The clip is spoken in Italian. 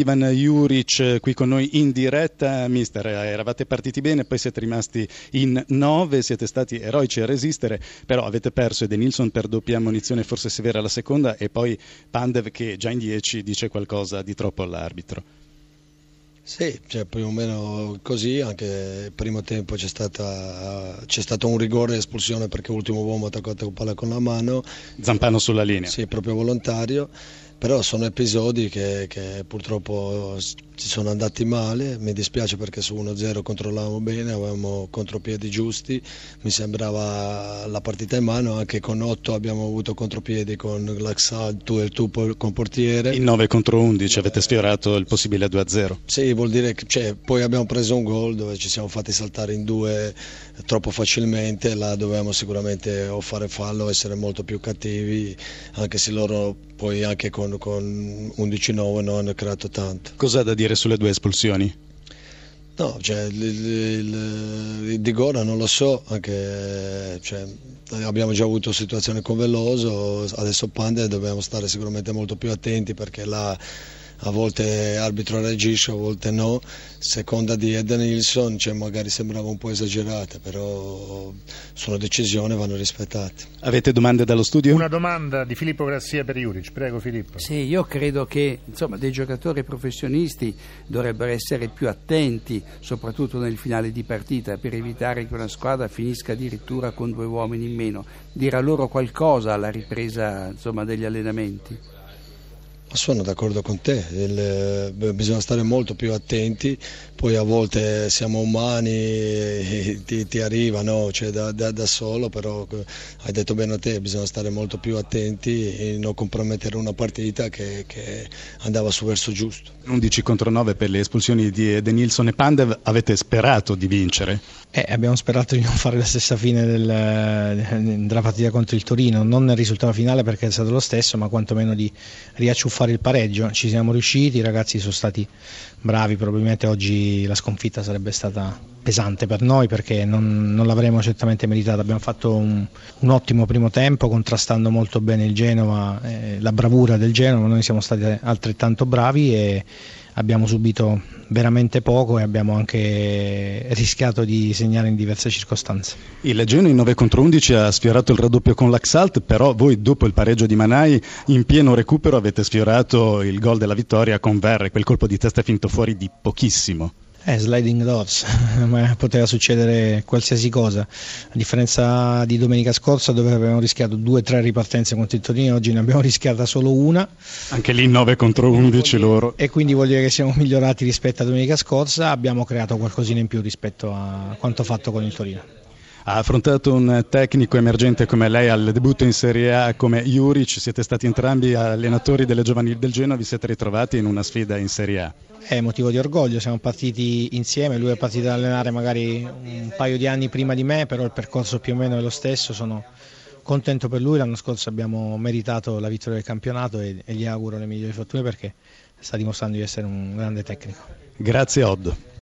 Ivan Juric qui con noi in diretta, mister, eravate partiti bene, poi siete rimasti in nove, siete stati eroici a resistere, però avete perso Ede Nilsson per doppia ammonizione forse severa alla seconda e poi Pandev che già in dieci dice qualcosa di troppo all'arbitro. Sì, cioè più o meno così, anche il primo tempo c'è, stata, c'è stato un rigore espulsione perché l'ultimo uomo ha attaccato la palla con la mano. Zampano sulla linea. Sì, proprio volontario però sono episodi che, che, purtroppo ci sono andati male, mi dispiace perché su 1-0 controllavamo bene, avevamo contropiedi giusti, mi sembrava la partita in mano, anche con 8 abbiamo avuto contropiedi con l'Axal, tu e il Tupo con portiere. In 9 contro 11 avete sfiorato il possibile 2-0. Sì, vuol dire che cioè, poi abbiamo preso un gol dove ci siamo fatti saltare in due troppo facilmente, là dovevamo sicuramente o fare fallo o essere molto più cattivi, anche se loro poi anche con, con 11-9 non hanno creato tanto. Cosa da dire sulle due espulsioni? No, cioè, il, il, il, di Gora non lo so, anche, cioè, abbiamo già avuto situazioni con Veloso, adesso Pande dobbiamo stare sicuramente molto più attenti perché là a volte arbitro reagisce, a volte no. Seconda di Eden Nilsson, cioè magari sembrava un po' esagerata, però sono decisioni, vanno rispettate. Avete domande dallo studio? Una domanda di Filippo Grassia per Juric, prego Filippo. Sì, io credo che insomma, dei giocatori professionisti dovrebbero essere più attenti, soprattutto nel finale di partita, per evitare che una squadra finisca addirittura con due uomini in meno. Dirà loro qualcosa alla ripresa insomma, degli allenamenti? Sono d'accordo con te, Il, bisogna stare molto più attenti, poi a volte siamo umani, ti, ti arriva no? cioè da, da, da, solo, però hai detto bene a te, bisogna stare molto più attenti e non compromettere una partita che, che andava su verso giusto. 11 contro 9 per le espulsioni di De Nilsson e Pandev, avete sperato di vincere? Eh, abbiamo sperato di non fare la stessa fine del, della partita contro il Torino, non nel risultato finale perché è stato lo stesso, ma quantomeno di riacciuffare il pareggio. Ci siamo riusciti, i ragazzi sono stati bravi, probabilmente oggi la sconfitta sarebbe stata pesante per noi perché non, non l'avremmo certamente meritata. Abbiamo fatto un, un, ottimo primo tempo contrastando molto bene il Genova, eh, la bravura del Genova, noi siamo stati altrettanto bravi e abbiamo subito veramente poco e abbiamo anche rischiato di segnare in diverse circostanze. Il Genoa in 9 contro 11 ha sfiorato il raddoppio con l'Axalt, però voi dopo il pareggio di Manai in pieno recupero avete sfiorato il gol della vittoria con Verre, quel colpo di testa finto fuori di pochissimo. Eh, sliding doors, ma poteva succedere qualsiasi cosa. A differenza di domenica scorsa dove avevamo rischiato due o tre ripartenze contro il Torino, oggi ne abbiamo rischiata solo una. Anche lì 9 contro 11 loro. E quindi vuol dire che siamo migliorati rispetto a domenica scorsa, abbiamo creato qualcosina in più rispetto a quanto fatto con il Torino. Ha affrontato un tecnico emergente come lei al debutto in Serie A come Juric, siete stati entrambi allenatori delle giovanili del Genoa, vi siete ritrovati in una sfida in Serie A. È motivo di orgoglio, siamo partiti insieme, lui è partito ad allenare magari un paio di anni prima di me, però il percorso più o meno è lo stesso, sono contento per lui, l'anno scorso abbiamo meritato la vittoria del campionato e, e gli auguro le migliori fortune perché sta dimostrando di essere un grande tecnico. Grazie Odd.